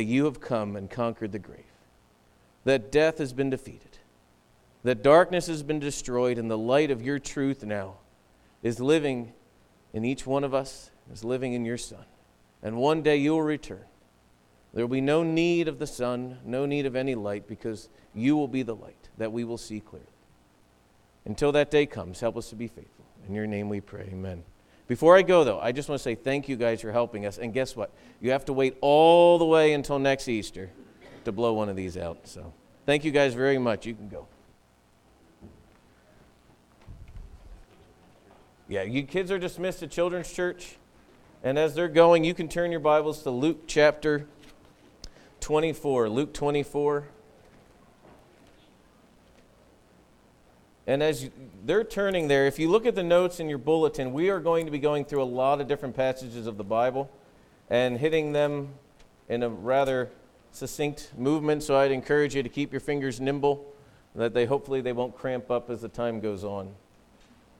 that you have come and conquered the grave, that death has been defeated, that darkness has been destroyed, and the light of your truth now is living in each one of us, is living in your Son. And one day you will return. There will be no need of the sun, no need of any light, because you will be the light that we will see clearly. Until that day comes, help us to be faithful. In your name we pray. Amen. Before I go, though, I just want to say thank you guys for helping us. And guess what? You have to wait all the way until next Easter to blow one of these out. So thank you guys very much. You can go. Yeah, you kids are dismissed to Children's Church. And as they're going, you can turn your Bibles to Luke chapter 24. Luke 24. And as they're turning there, if you look at the notes in your bulletin, we are going to be going through a lot of different passages of the Bible and hitting them in a rather succinct movement. So I'd encourage you to keep your fingers nimble, that they hopefully they won't cramp up as the time goes on.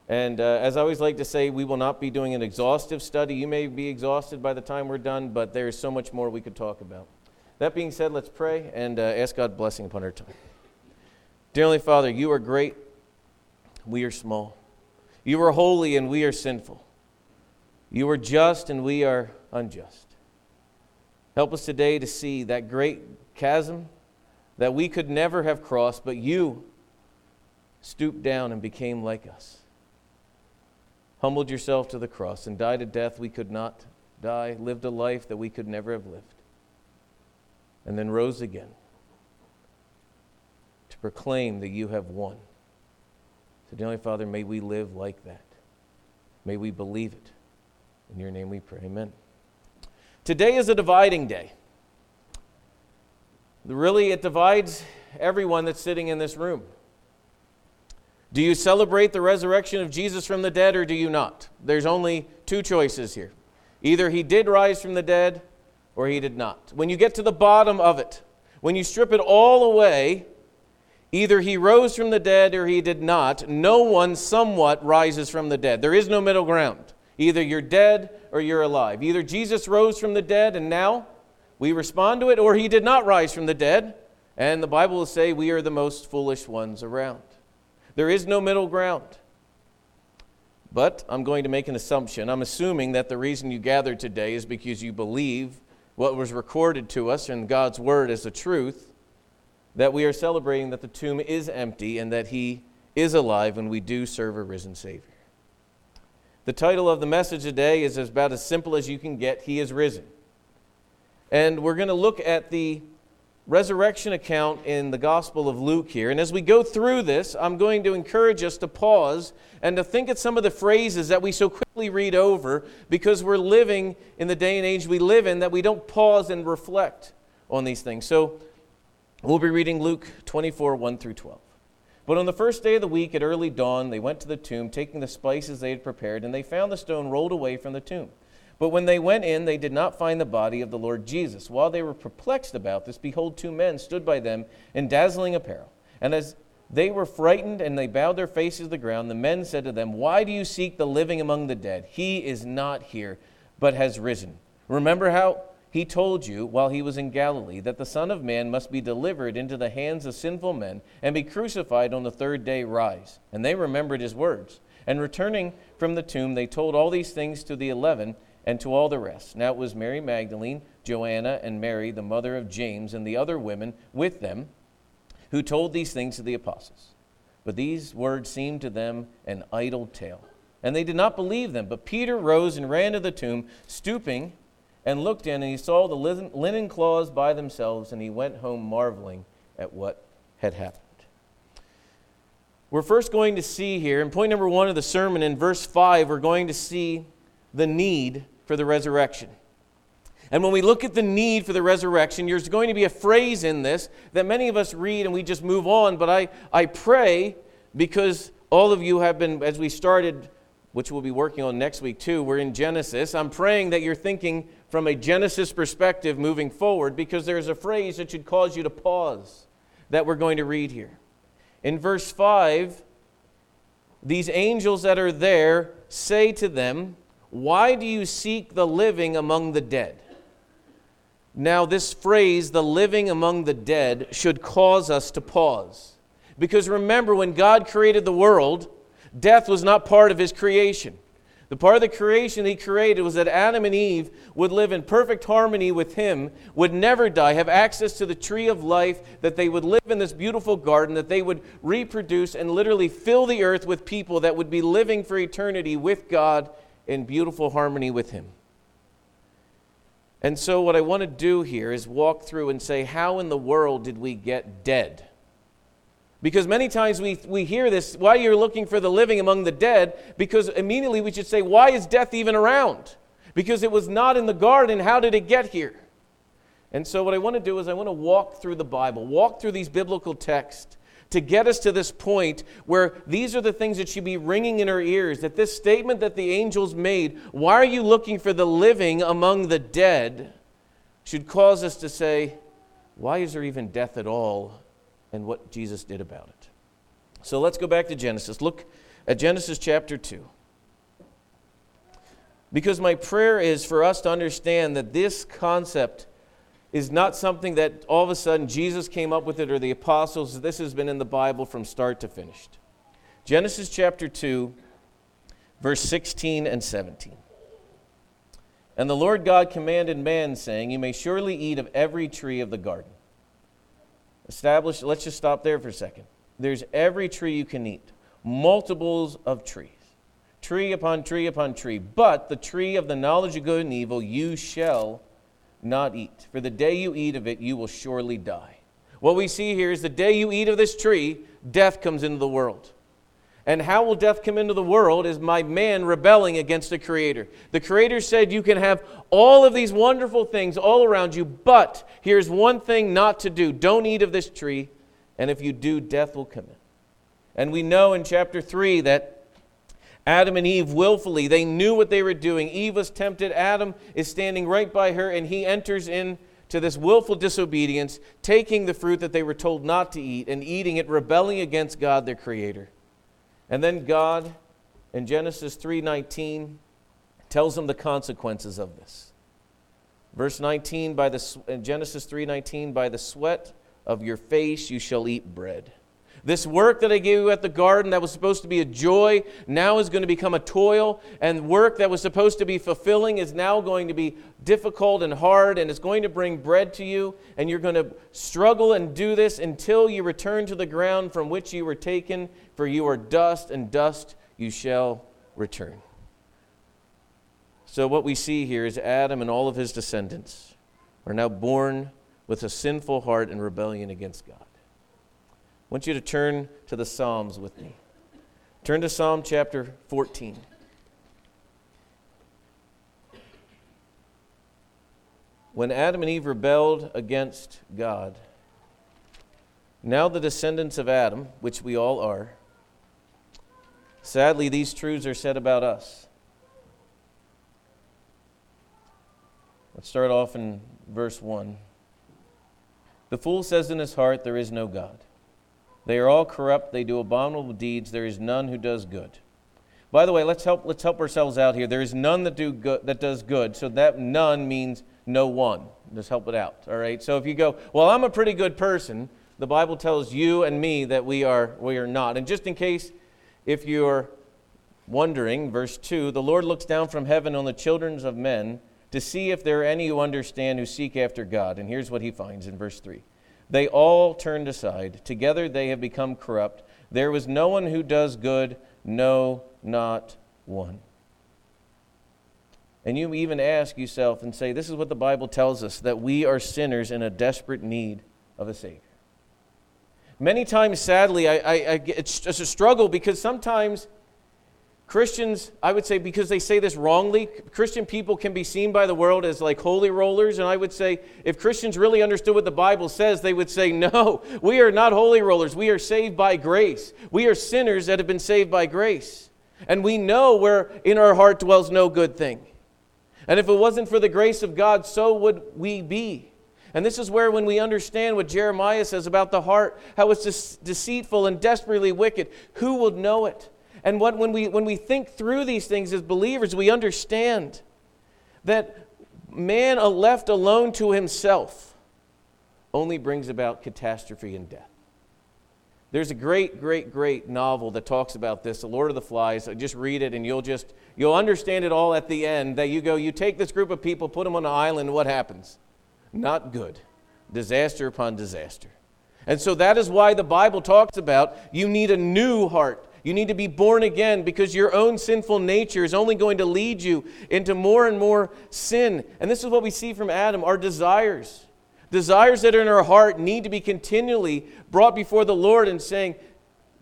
And uh, as I always like to say, we will not be doing an exhaustive study. You may be exhausted by the time we're done, but there is so much more we could talk about. That being said, let's pray and uh, ask God blessing upon our time. Dearly Father, you are great we are small. You are holy and we are sinful. You are just and we are unjust. Help us today to see that great chasm that we could never have crossed, but you stooped down and became like us. Humbled yourself to the cross and died a death we could not die, lived a life that we could never have lived, and then rose again to proclaim that you have won. So, Father, may we live like that. May we believe it. In your name we pray. Amen. Today is a dividing day. Really, it divides everyone that's sitting in this room. Do you celebrate the resurrection of Jesus from the dead or do you not? There's only two choices here. Either he did rise from the dead or he did not. When you get to the bottom of it, when you strip it all away, Either he rose from the dead or he did not. No one somewhat rises from the dead. There is no middle ground. Either you're dead or you're alive. Either Jesus rose from the dead and now we respond to it, or he did not rise from the dead. And the Bible will say we are the most foolish ones around. There is no middle ground. But I'm going to make an assumption. I'm assuming that the reason you gathered today is because you believe what was recorded to us in God's Word as the truth that we are celebrating that the tomb is empty and that he is alive and we do serve a risen Savior. The title of the message today is about as simple as you can get He is risen. And we're going to look at the resurrection account in the Gospel of Luke here. And as we go through this, I'm going to encourage us to pause and to think at some of the phrases that we so quickly read over because we're living in the day and age we live in that we don't pause and reflect on these things. So We'll be reading Luke 24, 1 through 12. But on the first day of the week at early dawn, they went to the tomb, taking the spices they had prepared, and they found the stone rolled away from the tomb. But when they went in, they did not find the body of the Lord Jesus. While they were perplexed about this, behold, two men stood by them in dazzling apparel. And as they were frightened and they bowed their faces to the ground, the men said to them, Why do you seek the living among the dead? He is not here, but has risen. Remember how he told you while he was in Galilee that the Son of Man must be delivered into the hands of sinful men and be crucified on the third day rise. And they remembered his words. And returning from the tomb, they told all these things to the eleven and to all the rest. Now it was Mary Magdalene, Joanna, and Mary, the mother of James, and the other women with them, who told these things to the apostles. But these words seemed to them an idle tale. And they did not believe them. But Peter rose and ran to the tomb, stooping and looked in, and he saw the linen cloths by themselves, and he went home marveling at what had happened. We're first going to see here, in point number one of the sermon, in verse 5, we're going to see the need for the resurrection. And when we look at the need for the resurrection, there's going to be a phrase in this that many of us read and we just move on. But I, I pray because all of you have been, as we started, which we'll be working on next week too, we're in Genesis. I'm praying that you're thinking from a Genesis perspective moving forward because there's a phrase that should cause you to pause that we're going to read here. In verse 5, these angels that are there say to them, Why do you seek the living among the dead? Now, this phrase, the living among the dead, should cause us to pause. Because remember, when God created the world, death was not part of his creation. The part of the creation he created was that Adam and Eve would live in perfect harmony with him, would never die, have access to the tree of life, that they would live in this beautiful garden, that they would reproduce and literally fill the earth with people that would be living for eternity with God in beautiful harmony with him. And so, what I want to do here is walk through and say, how in the world did we get dead? Because many times we, we hear this, why you're looking for the living among the dead, because immediately we should say, why is death even around? Because it was not in the garden. How did it get here? And so, what I want to do is, I want to walk through the Bible, walk through these biblical texts to get us to this point where these are the things that should be ringing in our ears. That this statement that the angels made, why are you looking for the living among the dead, should cause us to say, why is there even death at all? And what Jesus did about it. So let's go back to Genesis. Look at Genesis chapter 2. Because my prayer is for us to understand that this concept is not something that all of a sudden Jesus came up with it or the apostles. This has been in the Bible from start to finish. Genesis chapter 2, verse 16 and 17. And the Lord God commanded man, saying, You may surely eat of every tree of the garden established, let's just stop there for a second. There's every tree you can eat, multiples of trees, tree upon tree upon tree. But the tree of the knowledge of good and evil you shall not eat. For the day you eat of it, you will surely die. What we see here is the day you eat of this tree, death comes into the world. And how will death come into the world is my man rebelling against the Creator. The Creator said, You can have all of these wonderful things all around you, but here's one thing not to do don't eat of this tree, and if you do, death will come in. And we know in chapter 3 that Adam and Eve willfully, they knew what they were doing. Eve was tempted. Adam is standing right by her, and he enters into this willful disobedience, taking the fruit that they were told not to eat and eating it, rebelling against God, their Creator. And then God in Genesis 3:19 tells them the consequences of this. Verse 19 by the in Genesis 3:19 by the sweat of your face you shall eat bread. This work that I gave you at the garden that was supposed to be a joy now is going to become a toil, and work that was supposed to be fulfilling is now going to be difficult and hard, and it's going to bring bread to you, and you're going to struggle and do this until you return to the ground from which you were taken, for you are dust, and dust you shall return. So, what we see here is Adam and all of his descendants are now born with a sinful heart and rebellion against God. I want you to turn to the Psalms with me. Turn to Psalm chapter 14. When Adam and Eve rebelled against God, now the descendants of Adam, which we all are, sadly, these truths are said about us. Let's start off in verse 1. The fool says in his heart, There is no God. They are all corrupt. They do abominable deeds. There is none who does good. By the way, let's help, let's help ourselves out here. There is none that, do good, that does good. So that none means no one. Just help it out. All right? So if you go, well, I'm a pretty good person, the Bible tells you and me that we are, we are not. And just in case, if you're wondering, verse 2 the Lord looks down from heaven on the children of men to see if there are any who understand, who seek after God. And here's what he finds in verse 3 they all turned aside. Together they have become corrupt. There was no one who does good, no, not one. And you even ask yourself and say, This is what the Bible tells us that we are sinners in a desperate need of a Savior. Many times, sadly, I, I, I, it's just a struggle because sometimes Christians, I would say, because they say this wrongly, Christian people can be seen by the world as like holy rollers. And I would say, if Christians really understood what the Bible says, they would say, no, we are not holy rollers. We are saved by grace. We are sinners that have been saved by grace. And we know where in our heart dwells no good thing. And if it wasn't for the grace of God, so would we be. And this is where, when we understand what Jeremiah says about the heart, how it's deceitful and desperately wicked, who will know it? And what, when, we, when we think through these things as believers, we understand that man left alone to himself only brings about catastrophe and death. There's a great, great, great novel that talks about this, The Lord of the Flies. I Just read it and you'll just you'll understand it all at the end. That you go, you take this group of people, put them on an island, what happens? Not good. Disaster upon disaster. And so that is why the Bible talks about you need a new heart. You need to be born again because your own sinful nature is only going to lead you into more and more sin. And this is what we see from Adam our desires. Desires that are in our heart need to be continually brought before the Lord and saying,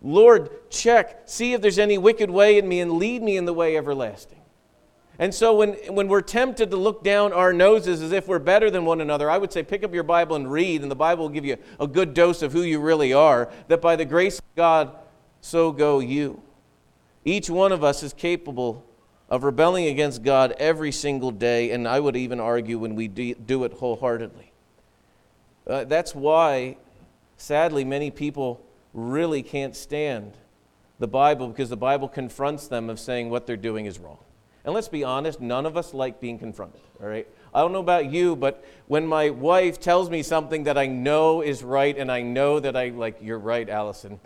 Lord, check, see if there's any wicked way in me and lead me in the way everlasting. And so when, when we're tempted to look down our noses as if we're better than one another, I would say pick up your Bible and read, and the Bible will give you a good dose of who you really are, that by the grace of God, so go you. Each one of us is capable of rebelling against God every single day, and I would even argue when we do it wholeheartedly. Uh, that's why, sadly, many people really can't stand the Bible because the Bible confronts them of saying what they're doing is wrong. And let's be honest, none of us like being confronted, all right? I don't know about you, but when my wife tells me something that I know is right and I know that I like, you're right, Allison,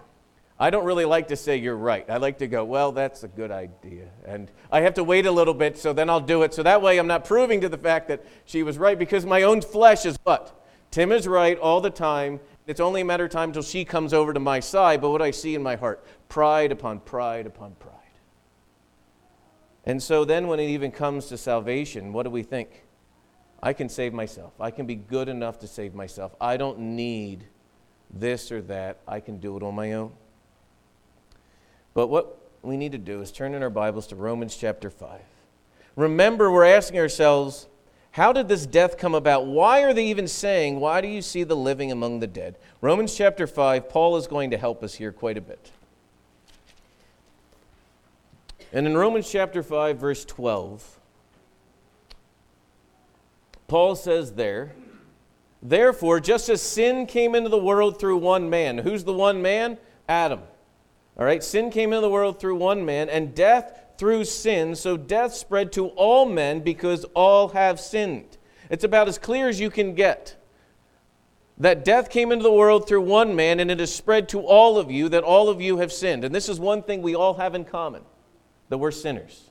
I don't really like to say you're right. I like to go, well, that's a good idea. And I have to wait a little bit, so then I'll do it. So that way I'm not proving to the fact that she was right because my own flesh is what? Tim is right all the time. It's only a matter of time until she comes over to my side. But what I see in my heart pride upon pride upon pride. And so then, when it even comes to salvation, what do we think? I can save myself. I can be good enough to save myself. I don't need this or that. I can do it on my own. But what we need to do is turn in our Bibles to Romans chapter 5. Remember, we're asking ourselves, how did this death come about? Why are they even saying, Why do you see the living among the dead? Romans chapter 5, Paul is going to help us here quite a bit. And in Romans chapter 5, verse 12, Paul says there, Therefore, just as sin came into the world through one man, who's the one man? Adam. All right, sin came into the world through one man, and death through sin, so death spread to all men because all have sinned. It's about as clear as you can get. That death came into the world through one man, and it has spread to all of you that all of you have sinned. And this is one thing we all have in common that we're sinners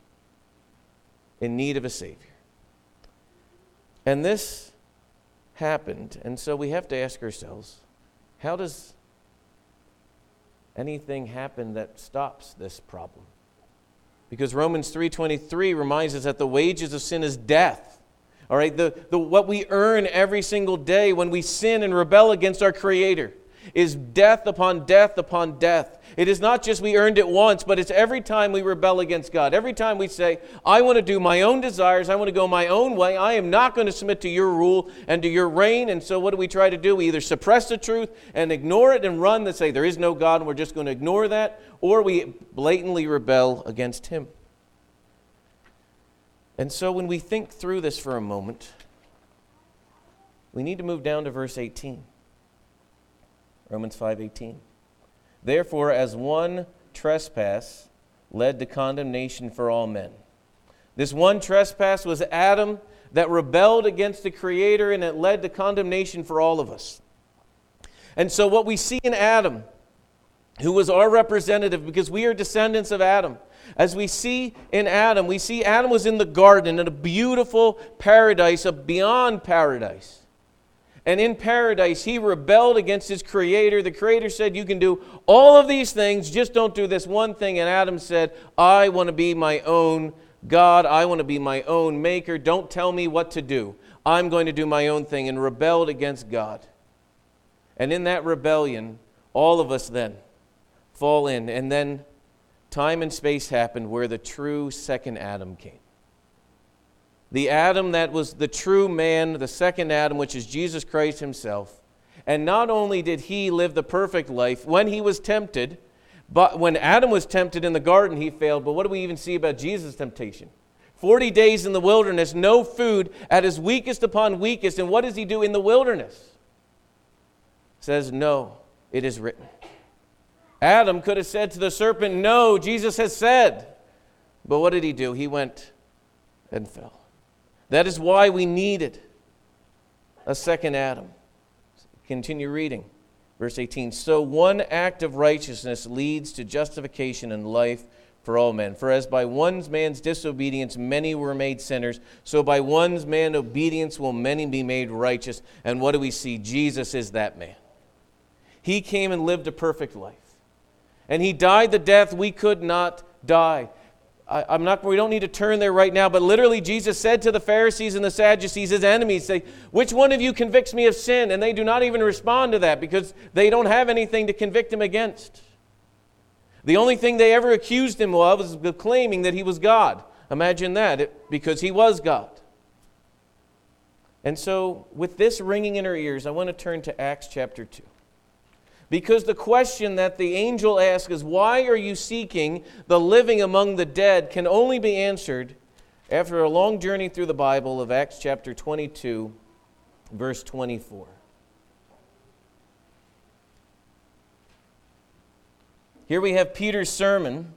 in need of a Savior. And this happened, and so we have to ask ourselves how does anything happen that stops this problem? Because Romans 3:23 reminds us that the wages of sin is death. All right, the, the, what we earn every single day when we sin and rebel against our Creator is death upon death upon death. It is not just we earned it once, but it's every time we rebel against God. Every time we say, I want to do my own desires, I want to go my own way, I am not going to submit to your rule and to your reign. And so what do we try to do? We either suppress the truth and ignore it and run and say, There is no God and we're just going to ignore that, or we blatantly rebel against Him. And so when we think through this for a moment, we need to move down to verse 18. Romans 5:18. Therefore, as one trespass led to condemnation for all men. This one trespass was Adam that rebelled against the Creator, and it led to condemnation for all of us. And so, what we see in Adam, who was our representative, because we are descendants of Adam, as we see in Adam, we see Adam was in the garden in a beautiful paradise, a beyond paradise. And in paradise, he rebelled against his creator. The creator said, You can do all of these things, just don't do this one thing. And Adam said, I want to be my own God. I want to be my own maker. Don't tell me what to do. I'm going to do my own thing. And rebelled against God. And in that rebellion, all of us then fall in. And then time and space happened where the true second Adam came the Adam that was the true man, the second Adam, which is Jesus Christ himself. And not only did he live the perfect life when he was tempted, but when Adam was tempted in the garden, he failed. But what do we even see about Jesus' temptation? 40 days in the wilderness, no food, at his weakest upon weakest. And what does he do in the wilderness? Says, No, it is written. Adam could have said to the serpent, No, Jesus has said. But what did he do? He went and fell. That is why we needed a second Adam. Continue reading. Verse 18 So one act of righteousness leads to justification and life for all men. For as by one man's disobedience many were made sinners, so by one man's obedience will many be made righteous. And what do we see? Jesus is that man. He came and lived a perfect life. And he died the death we could not die. I, am not, we don't need to turn there right now, but literally Jesus said to the Pharisees and the Sadducees, his enemies, say, Which one of you convicts me of sin? And they do not even respond to that because they don't have anything to convict him against. The only thing they ever accused him of was claiming that he was God. Imagine that, it, because he was God. And so, with this ringing in our ears, I want to turn to Acts chapter 2. Because the question that the angel asks is, Why are you seeking the living among the dead? can only be answered after a long journey through the Bible of Acts chapter 22, verse 24. Here we have Peter's sermon.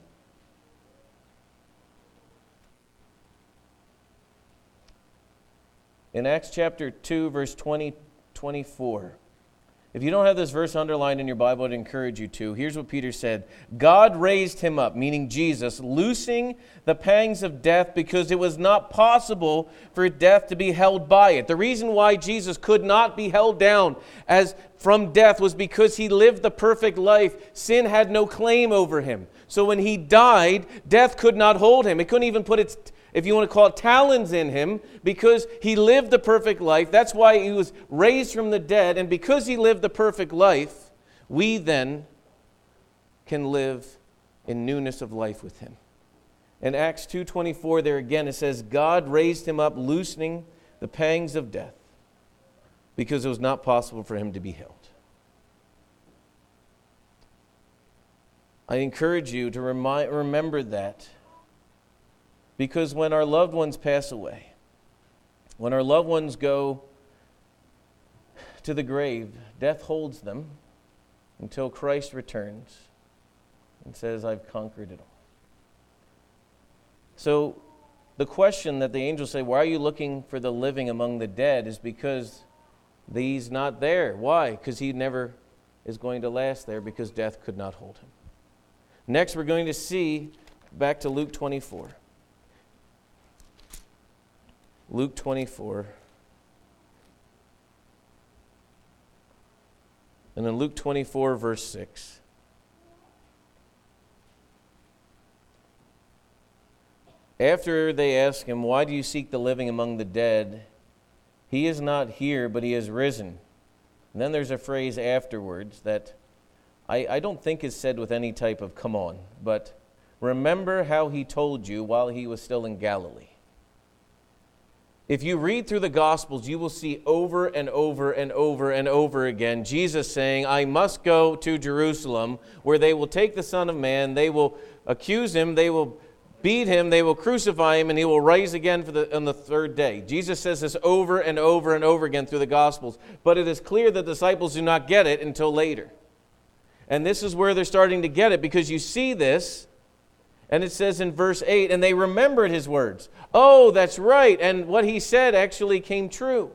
In Acts chapter 2, verse 20, 24. If you don't have this verse underlined in your Bible, I'd encourage you to. Here's what Peter said God raised him up, meaning Jesus, loosing the pangs of death because it was not possible for death to be held by it. The reason why Jesus could not be held down as from death was because he lived the perfect life. Sin had no claim over him. So when he died, death could not hold him. It couldn't even put its if you want to call it talons in him, because he lived the perfect life. That's why he was raised from the dead. And because he lived the perfect life, we then can live in newness of life with him. In Acts 2:24 there again it says God raised him up loosening the pangs of death because it was not possible for him to be held. I encourage you to remember that because when our loved ones pass away, when our loved ones go to the grave, death holds them until Christ returns and says, I've conquered it all. So, the question that the angels say, Why are you looking for the living among the dead? is because he's not there. Why? Because he never is going to last there because death could not hold him. Next, we're going to see back to Luke 24. Luke 24. And in Luke 24, verse 6. After they ask him, Why do you seek the living among the dead? He is not here, but he has risen. And then there's a phrase afterwards that I, I don't think is said with any type of come on, but remember how he told you while he was still in Galilee. If you read through the Gospels, you will see over and over and over and over again Jesus saying, I must go to Jerusalem, where they will take the Son of Man, they will accuse him, they will beat him, they will crucify him, and he will rise again the, on the third day. Jesus says this over and over and over again through the Gospels, but it is clear that disciples do not get it until later. And this is where they're starting to get it because you see this and it says in verse 8, and they remembered his words. Oh, that's right. And what he said actually came true.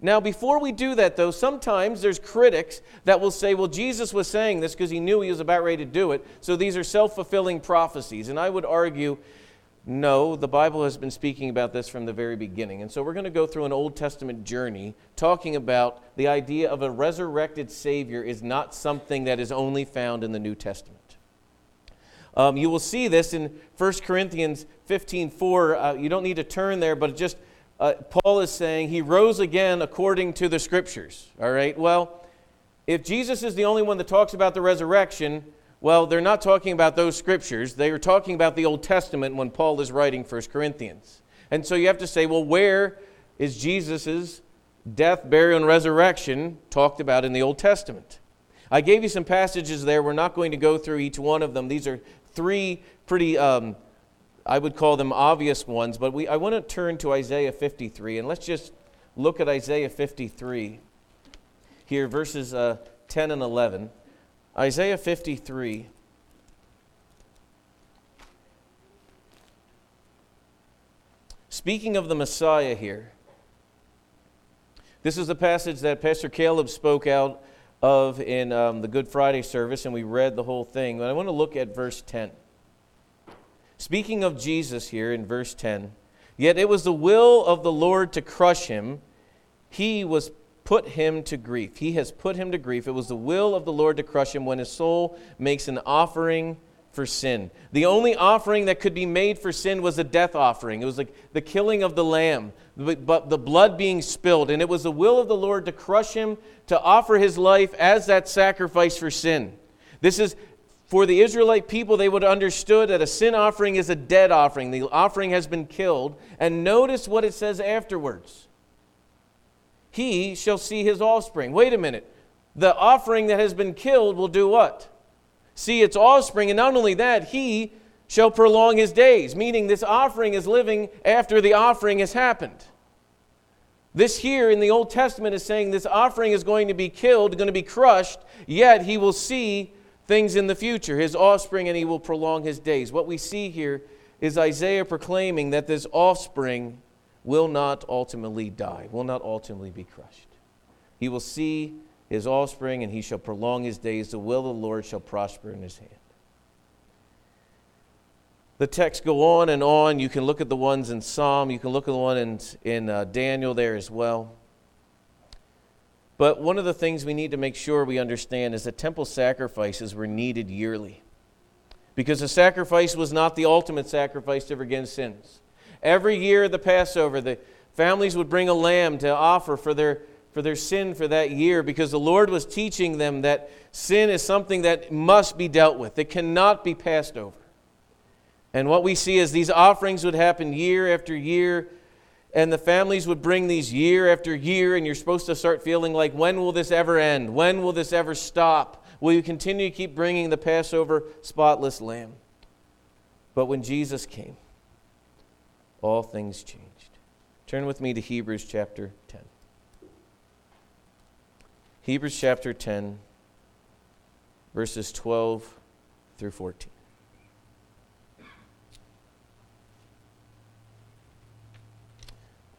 Now, before we do that, though, sometimes there's critics that will say, well, Jesus was saying this because he knew he was about ready to do it. So these are self fulfilling prophecies. And I would argue, no, the Bible has been speaking about this from the very beginning. And so we're going to go through an Old Testament journey talking about the idea of a resurrected Savior is not something that is only found in the New Testament. Um, you will see this in 1 Corinthians 15 4. Uh, you don't need to turn there, but just uh, Paul is saying he rose again according to the scriptures. All right? Well, if Jesus is the only one that talks about the resurrection, well, they're not talking about those scriptures. They are talking about the Old Testament when Paul is writing 1 Corinthians. And so you have to say, well, where is Jesus' death, burial, and resurrection talked about in the Old Testament? I gave you some passages there. We're not going to go through each one of them. These are three pretty, um, I would call them obvious ones, but we, I want to turn to Isaiah 53, and let's just look at Isaiah 53 here, verses uh, 10 and 11. Isaiah 53. Speaking of the Messiah here, this is the passage that Pastor Caleb spoke out of in um, the Good Friday service, and we read the whole thing. But I want to look at verse 10. Speaking of Jesus here in verse 10, yet it was the will of the Lord to crush him. He was put him to grief. He has put him to grief. It was the will of the Lord to crush him when his soul makes an offering for sin. The only offering that could be made for sin was a death offering. It was like the killing of the lamb, but the blood being spilled. And it was the will of the Lord to crush him, to offer his life as that sacrifice for sin. This is for the Israelite people, they would have understood that a sin offering is a dead offering. The offering has been killed. And notice what it says afterwards He shall see his offspring. Wait a minute. The offering that has been killed will do what? See its offspring. And not only that, he shall prolong his days, meaning this offering is living after the offering has happened. This here in the Old Testament is saying this offering is going to be killed, going to be crushed, yet he will see things in the future, his offspring, and he will prolong his days. What we see here is Isaiah proclaiming that this offspring will not ultimately die, will not ultimately be crushed. He will see his offspring, and he shall prolong his days. The will of the Lord shall prosper in his hand. The texts go on and on. You can look at the ones in Psalm, you can look at the one in, in uh, Daniel there as well. But one of the things we need to make sure we understand is that temple sacrifices were needed yearly. Because the sacrifice was not the ultimate sacrifice to forgive sins. Every year of the Passover, the families would bring a lamb to offer for their for their sin for that year because the Lord was teaching them that sin is something that must be dealt with, it cannot be passed over. And what we see is these offerings would happen year after year, and the families would bring these year after year, and you're supposed to start feeling like, when will this ever end? When will this ever stop? Will you continue to keep bringing the Passover spotless lamb? But when Jesus came, all things changed. Turn with me to Hebrews chapter 10. Hebrews chapter 10, verses 12 through 14.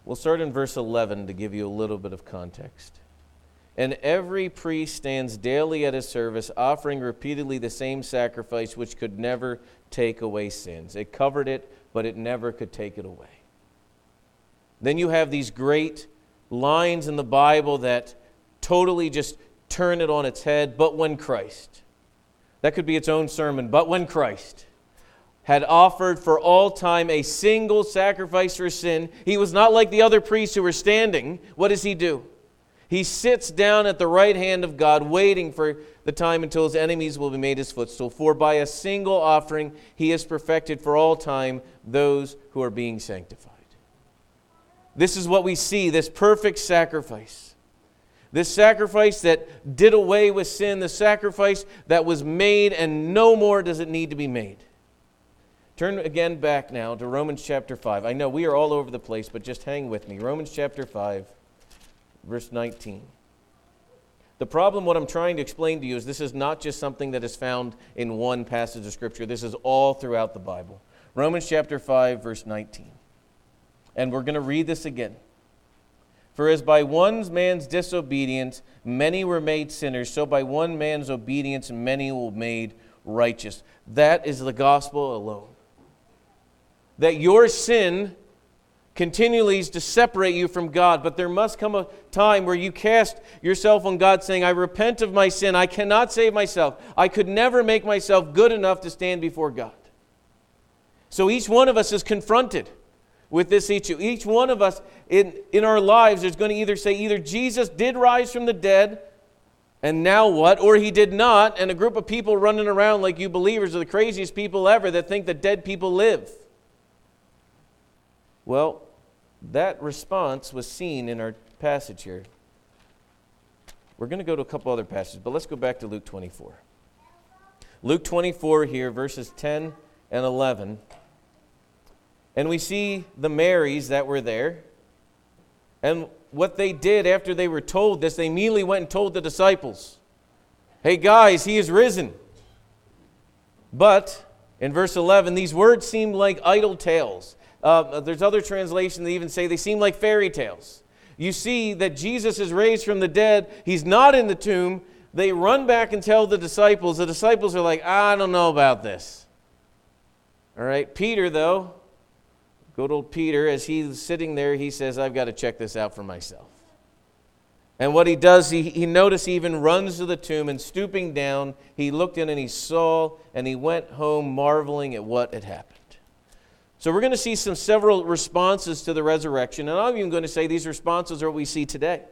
We'll start in verse 11 to give you a little bit of context. And every priest stands daily at his service, offering repeatedly the same sacrifice which could never take away sins. It covered it, but it never could take it away. Then you have these great lines in the Bible that totally just turn it on its head. But when Christ, that could be its own sermon, but when Christ had offered for all time a single sacrifice for sin, he was not like the other priests who were standing. What does he do? He sits down at the right hand of God, waiting for the time until his enemies will be made his footstool. For by a single offering he has perfected for all time those who are being sanctified. This is what we see this perfect sacrifice. This sacrifice that did away with sin, the sacrifice that was made, and no more does it need to be made. Turn again back now to Romans chapter 5. I know we are all over the place, but just hang with me. Romans chapter 5, verse 19. The problem, what I'm trying to explain to you, is this is not just something that is found in one passage of Scripture. This is all throughout the Bible. Romans chapter 5, verse 19. And we're going to read this again. For as by one man's disobedience many were made sinners, so by one man's obedience many were made righteous. That is the gospel alone. That your sin continually is to separate you from God, but there must come a time where you cast yourself on God, saying, I repent of my sin. I cannot save myself. I could never make myself good enough to stand before God. So each one of us is confronted with this issue. Each one of us in, in our lives is going to either say either Jesus did rise from the dead, and now what? Or he did not, and a group of people running around like you believers are the craziest people ever that think that dead people live. Well, that response was seen in our passage here. We're going to go to a couple other passages, but let's go back to Luke 24. Luke 24 here, verses 10 and 11. And we see the Marys that were there. And what they did after they were told this, they immediately went and told the disciples, Hey guys, he is risen. But in verse 11, these words seem like idle tales. Uh, there's other translations that even say they seem like fairy tales. You see that Jesus is raised from the dead, he's not in the tomb. They run back and tell the disciples. The disciples are like, I don't know about this. All right, Peter, though, good old Peter, as he's sitting there, he says, I've got to check this out for myself. And what he does, he, he noticed he even runs to the tomb and stooping down, he looked in and he saw, and he went home marveling at what had happened. So we're going to see some several responses to the resurrection, and I'm even going to say these responses are what we see today.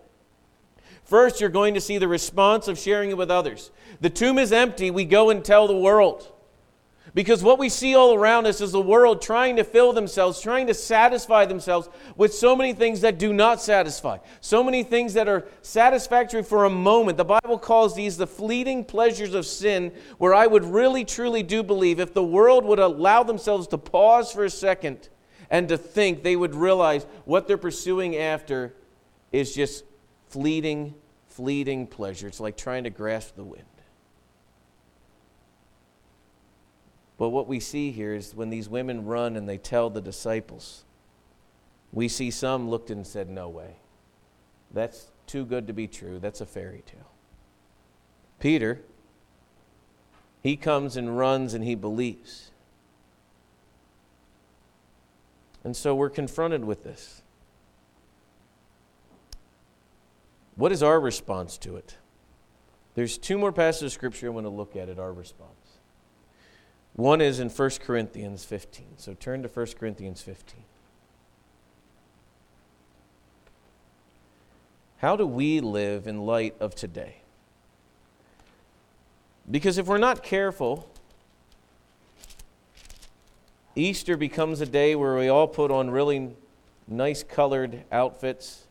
First, you're going to see the response of sharing it with others. The tomb is empty, we go and tell the world. Because what we see all around us is the world trying to fill themselves, trying to satisfy themselves with so many things that do not satisfy, so many things that are satisfactory for a moment. The Bible calls these the fleeting pleasures of sin, where I would really, truly do believe if the world would allow themselves to pause for a second and to think, they would realize what they're pursuing after is just fleeting, fleeting pleasure. It's like trying to grasp the wind. But what we see here is when these women run and they tell the disciples, we see some looked and said, No way. That's too good to be true. That's a fairy tale. Peter, he comes and runs and he believes. And so we're confronted with this. What is our response to it? There's two more passages of scripture I want to look at at our response. One is in 1 Corinthians 15. So turn to 1 Corinthians 15. How do we live in light of today? Because if we're not careful, Easter becomes a day where we all put on really nice colored outfits.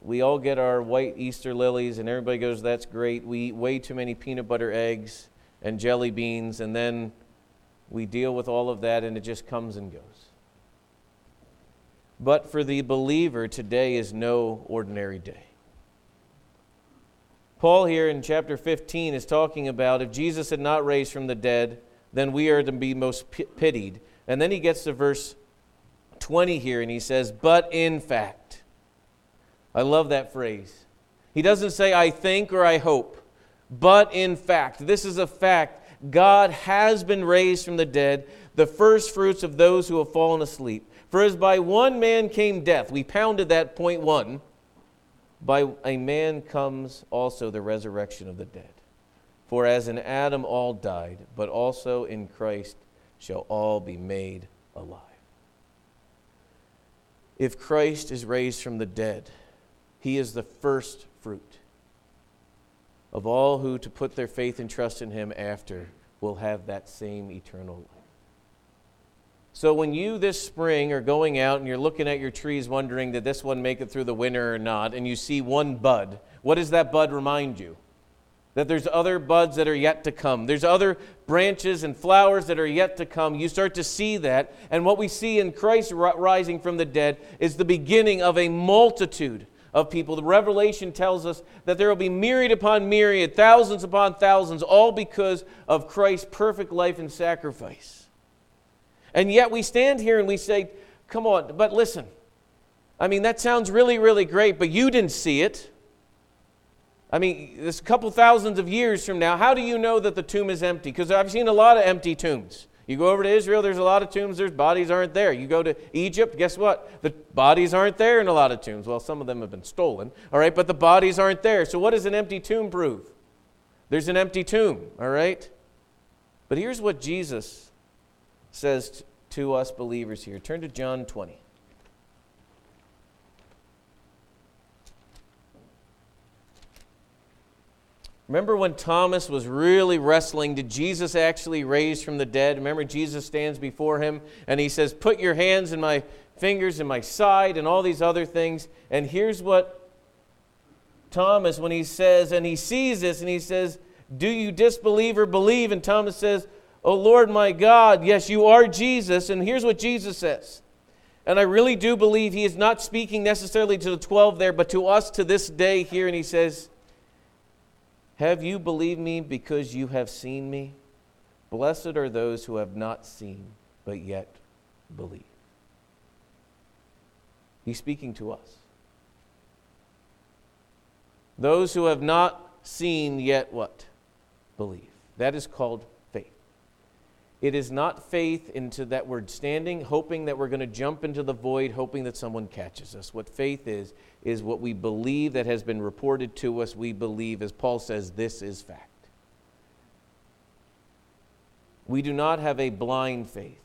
We all get our white Easter lilies, and everybody goes, That's great. We eat way too many peanut butter eggs and jelly beans, and then we deal with all of that and it just comes and goes. But for the believer, today is no ordinary day. Paul, here in chapter 15, is talking about if Jesus had not raised from the dead, then we are to be most pitied. And then he gets to verse 20 here and he says, But in fact, I love that phrase. He doesn't say, I think or I hope. But in fact, this is a fact God has been raised from the dead, the first fruits of those who have fallen asleep. For as by one man came death, we pounded that point one, by a man comes also the resurrection of the dead. For as in Adam all died, but also in Christ shall all be made alive. If Christ is raised from the dead, he is the first of all who to put their faith and trust in him after will have that same eternal life. So when you this spring are going out and you're looking at your trees wondering did this one make it through the winter or not and you see one bud, what does that bud remind you? That there's other buds that are yet to come. There's other branches and flowers that are yet to come. You start to see that. And what we see in Christ rising from the dead is the beginning of a multitude of people. The Revelation tells us that there will be myriad upon myriad, thousands upon thousands, all because of Christ's perfect life and sacrifice. And yet we stand here and we say, come on, but listen. I mean, that sounds really, really great, but you didn't see it. I mean, this couple thousands of years from now, how do you know that the tomb is empty? Because I've seen a lot of empty tombs. You go over to Israel, there's a lot of tombs, there's bodies aren't there. You go to Egypt, guess what? The bodies aren't there in a lot of tombs. Well, some of them have been stolen, all right, but the bodies aren't there. So, what does an empty tomb prove? There's an empty tomb, all right? But here's what Jesus says to us believers here. Turn to John 20. Remember when Thomas was really wrestling? Did Jesus actually raise from the dead? Remember, Jesus stands before him and he says, Put your hands in my fingers in my side and all these other things. And here's what Thomas, when he says, and he sees this and he says, Do you disbelieve or believe? And Thomas says, Oh Lord my God, yes, you are Jesus. And here's what Jesus says. And I really do believe he is not speaking necessarily to the 12 there, but to us to this day here. And he says, have you believed me because you have seen me? Blessed are those who have not seen, but yet believe. He's speaking to us. Those who have not seen, yet what? Believe. That is called it is not faith into that we're standing, hoping that we're going to jump into the void, hoping that someone catches us. What faith is, is what we believe that has been reported to us. We believe, as Paul says, this is fact. We do not have a blind faith.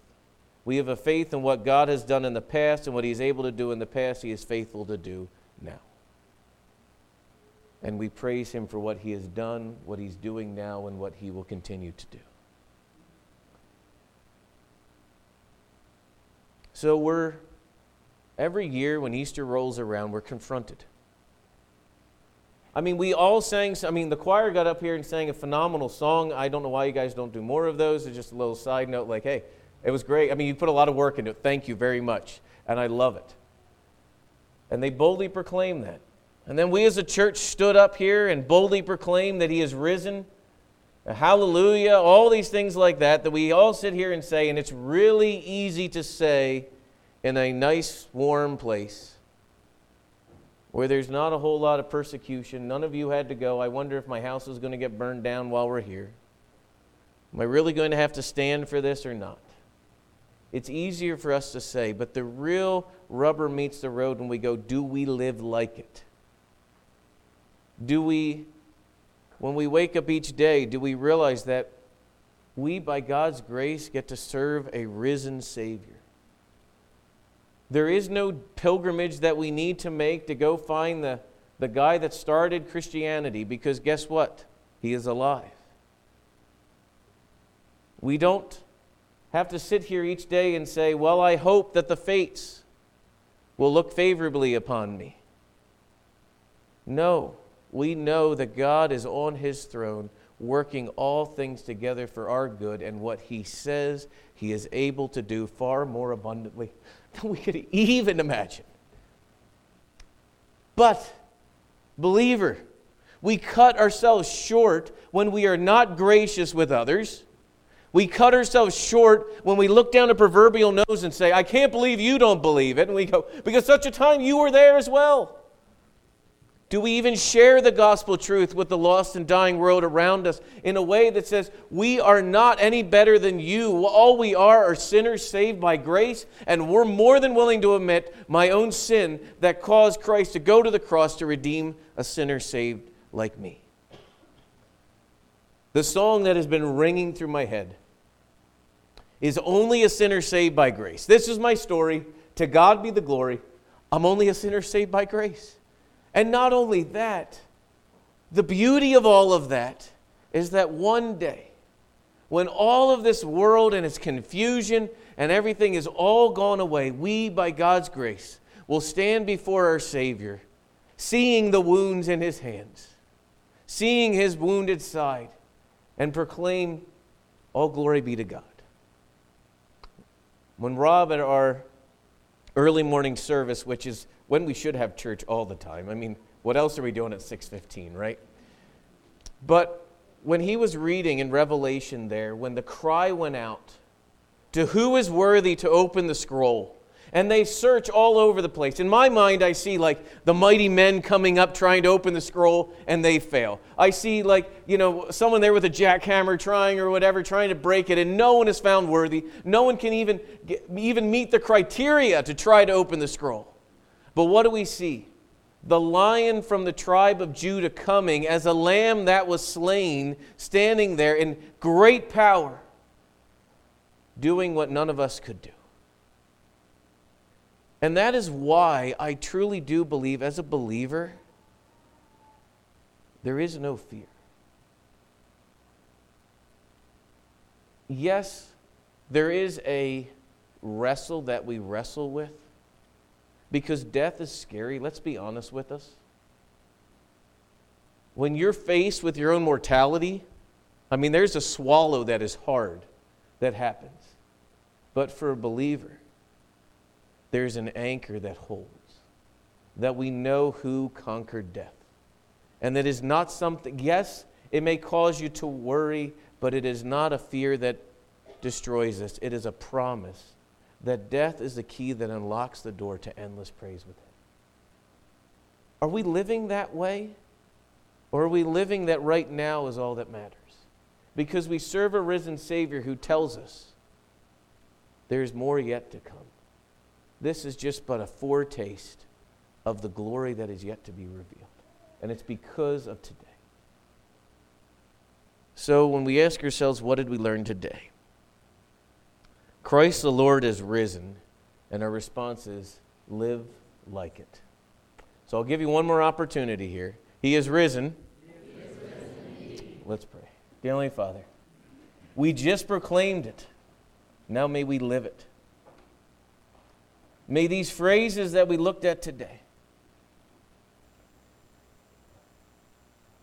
We have a faith in what God has done in the past and what He's able to do in the past, He is faithful to do now. And we praise Him for what He has done, what He's doing now, and what He will continue to do. So we're, every year when Easter rolls around, we're confronted. I mean, we all sang, I mean, the choir got up here and sang a phenomenal song. I don't know why you guys don't do more of those. It's just a little side note like, hey, it was great. I mean, you put a lot of work into it. Thank you very much. And I love it. And they boldly proclaim that. And then we as a church stood up here and boldly proclaimed that he has risen. Hallelujah, all these things like that, that we all sit here and say, and it's really easy to say in a nice, warm place where there's not a whole lot of persecution. None of you had to go. I wonder if my house is going to get burned down while we're here. Am I really going to have to stand for this or not? It's easier for us to say, but the real rubber meets the road when we go, do we live like it? Do we, when we wake up each day, do we realize that we, by God's grace, get to serve a risen Savior? There is no pilgrimage that we need to make to go find the, the guy that started Christianity because guess what? He is alive. We don't have to sit here each day and say, Well, I hope that the fates will look favorably upon me. No, we know that God is on his throne, working all things together for our good, and what he says he is able to do far more abundantly than we could even imagine. But, believer, we cut ourselves short when we are not gracious with others we cut ourselves short when we look down a proverbial nose and say, I can't believe you don't believe it. And we go, because such a time you were there as well. Do we even share the gospel truth with the lost and dying world around us in a way that says, we are not any better than you? All we are are sinners saved by grace, and we're more than willing to admit my own sin that caused Christ to go to the cross to redeem a sinner saved like me. The song that has been ringing through my head is only a sinner saved by grace. This is my story. To God be the glory. I'm only a sinner saved by grace. And not only that, the beauty of all of that is that one day, when all of this world and its confusion and everything is all gone away, we, by God's grace, will stand before our Savior, seeing the wounds in His hands, seeing His wounded side, and proclaim, All glory be to God. When Rob at our early morning service, which is when we should have church all the time. I mean, what else are we doing at 6:15, right? But when he was reading in Revelation there, when the cry went out, to who is worthy to open the scroll? and they search all over the place. In my mind, I see like the mighty men coming up trying to open the scroll and they fail. I see like, you know, someone there with a jackhammer trying or whatever, trying to break it, and no one is found worthy. No one can even, even meet the criteria to try to open the scroll. But what do we see? The lion from the tribe of Judah coming as a lamb that was slain, standing there in great power, doing what none of us could do. And that is why I truly do believe, as a believer, there is no fear. Yes, there is a wrestle that we wrestle with because death is scary. Let's be honest with us. When you're faced with your own mortality, I mean, there's a swallow that is hard that happens. But for a believer, there's an anchor that holds, that we know who conquered death. And that is not something, yes, it may cause you to worry, but it is not a fear that destroys us. It is a promise that death is the key that unlocks the door to endless praise with Him. Are we living that way? Or are we living that right now is all that matters? Because we serve a risen Savior who tells us there's more yet to come. This is just but a foretaste of the glory that is yet to be revealed. And it's because of today. So when we ask ourselves, what did we learn today? Christ the Lord is risen, and our response is, live like it. So I'll give you one more opportunity here. He is risen. He is risen Let's pray. Dear Heavenly Father, we just proclaimed it. Now may we live it. May these phrases that we looked at today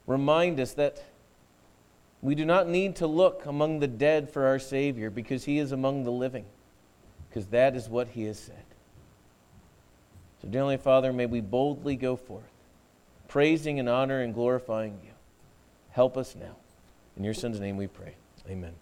remind us that we do not need to look among the dead for our Savior because He is among the living, because that is what He has said. So, dear Heavenly Father, may we boldly go forth, praising and honoring and glorifying you. Help us now. In your Son's name we pray. Amen.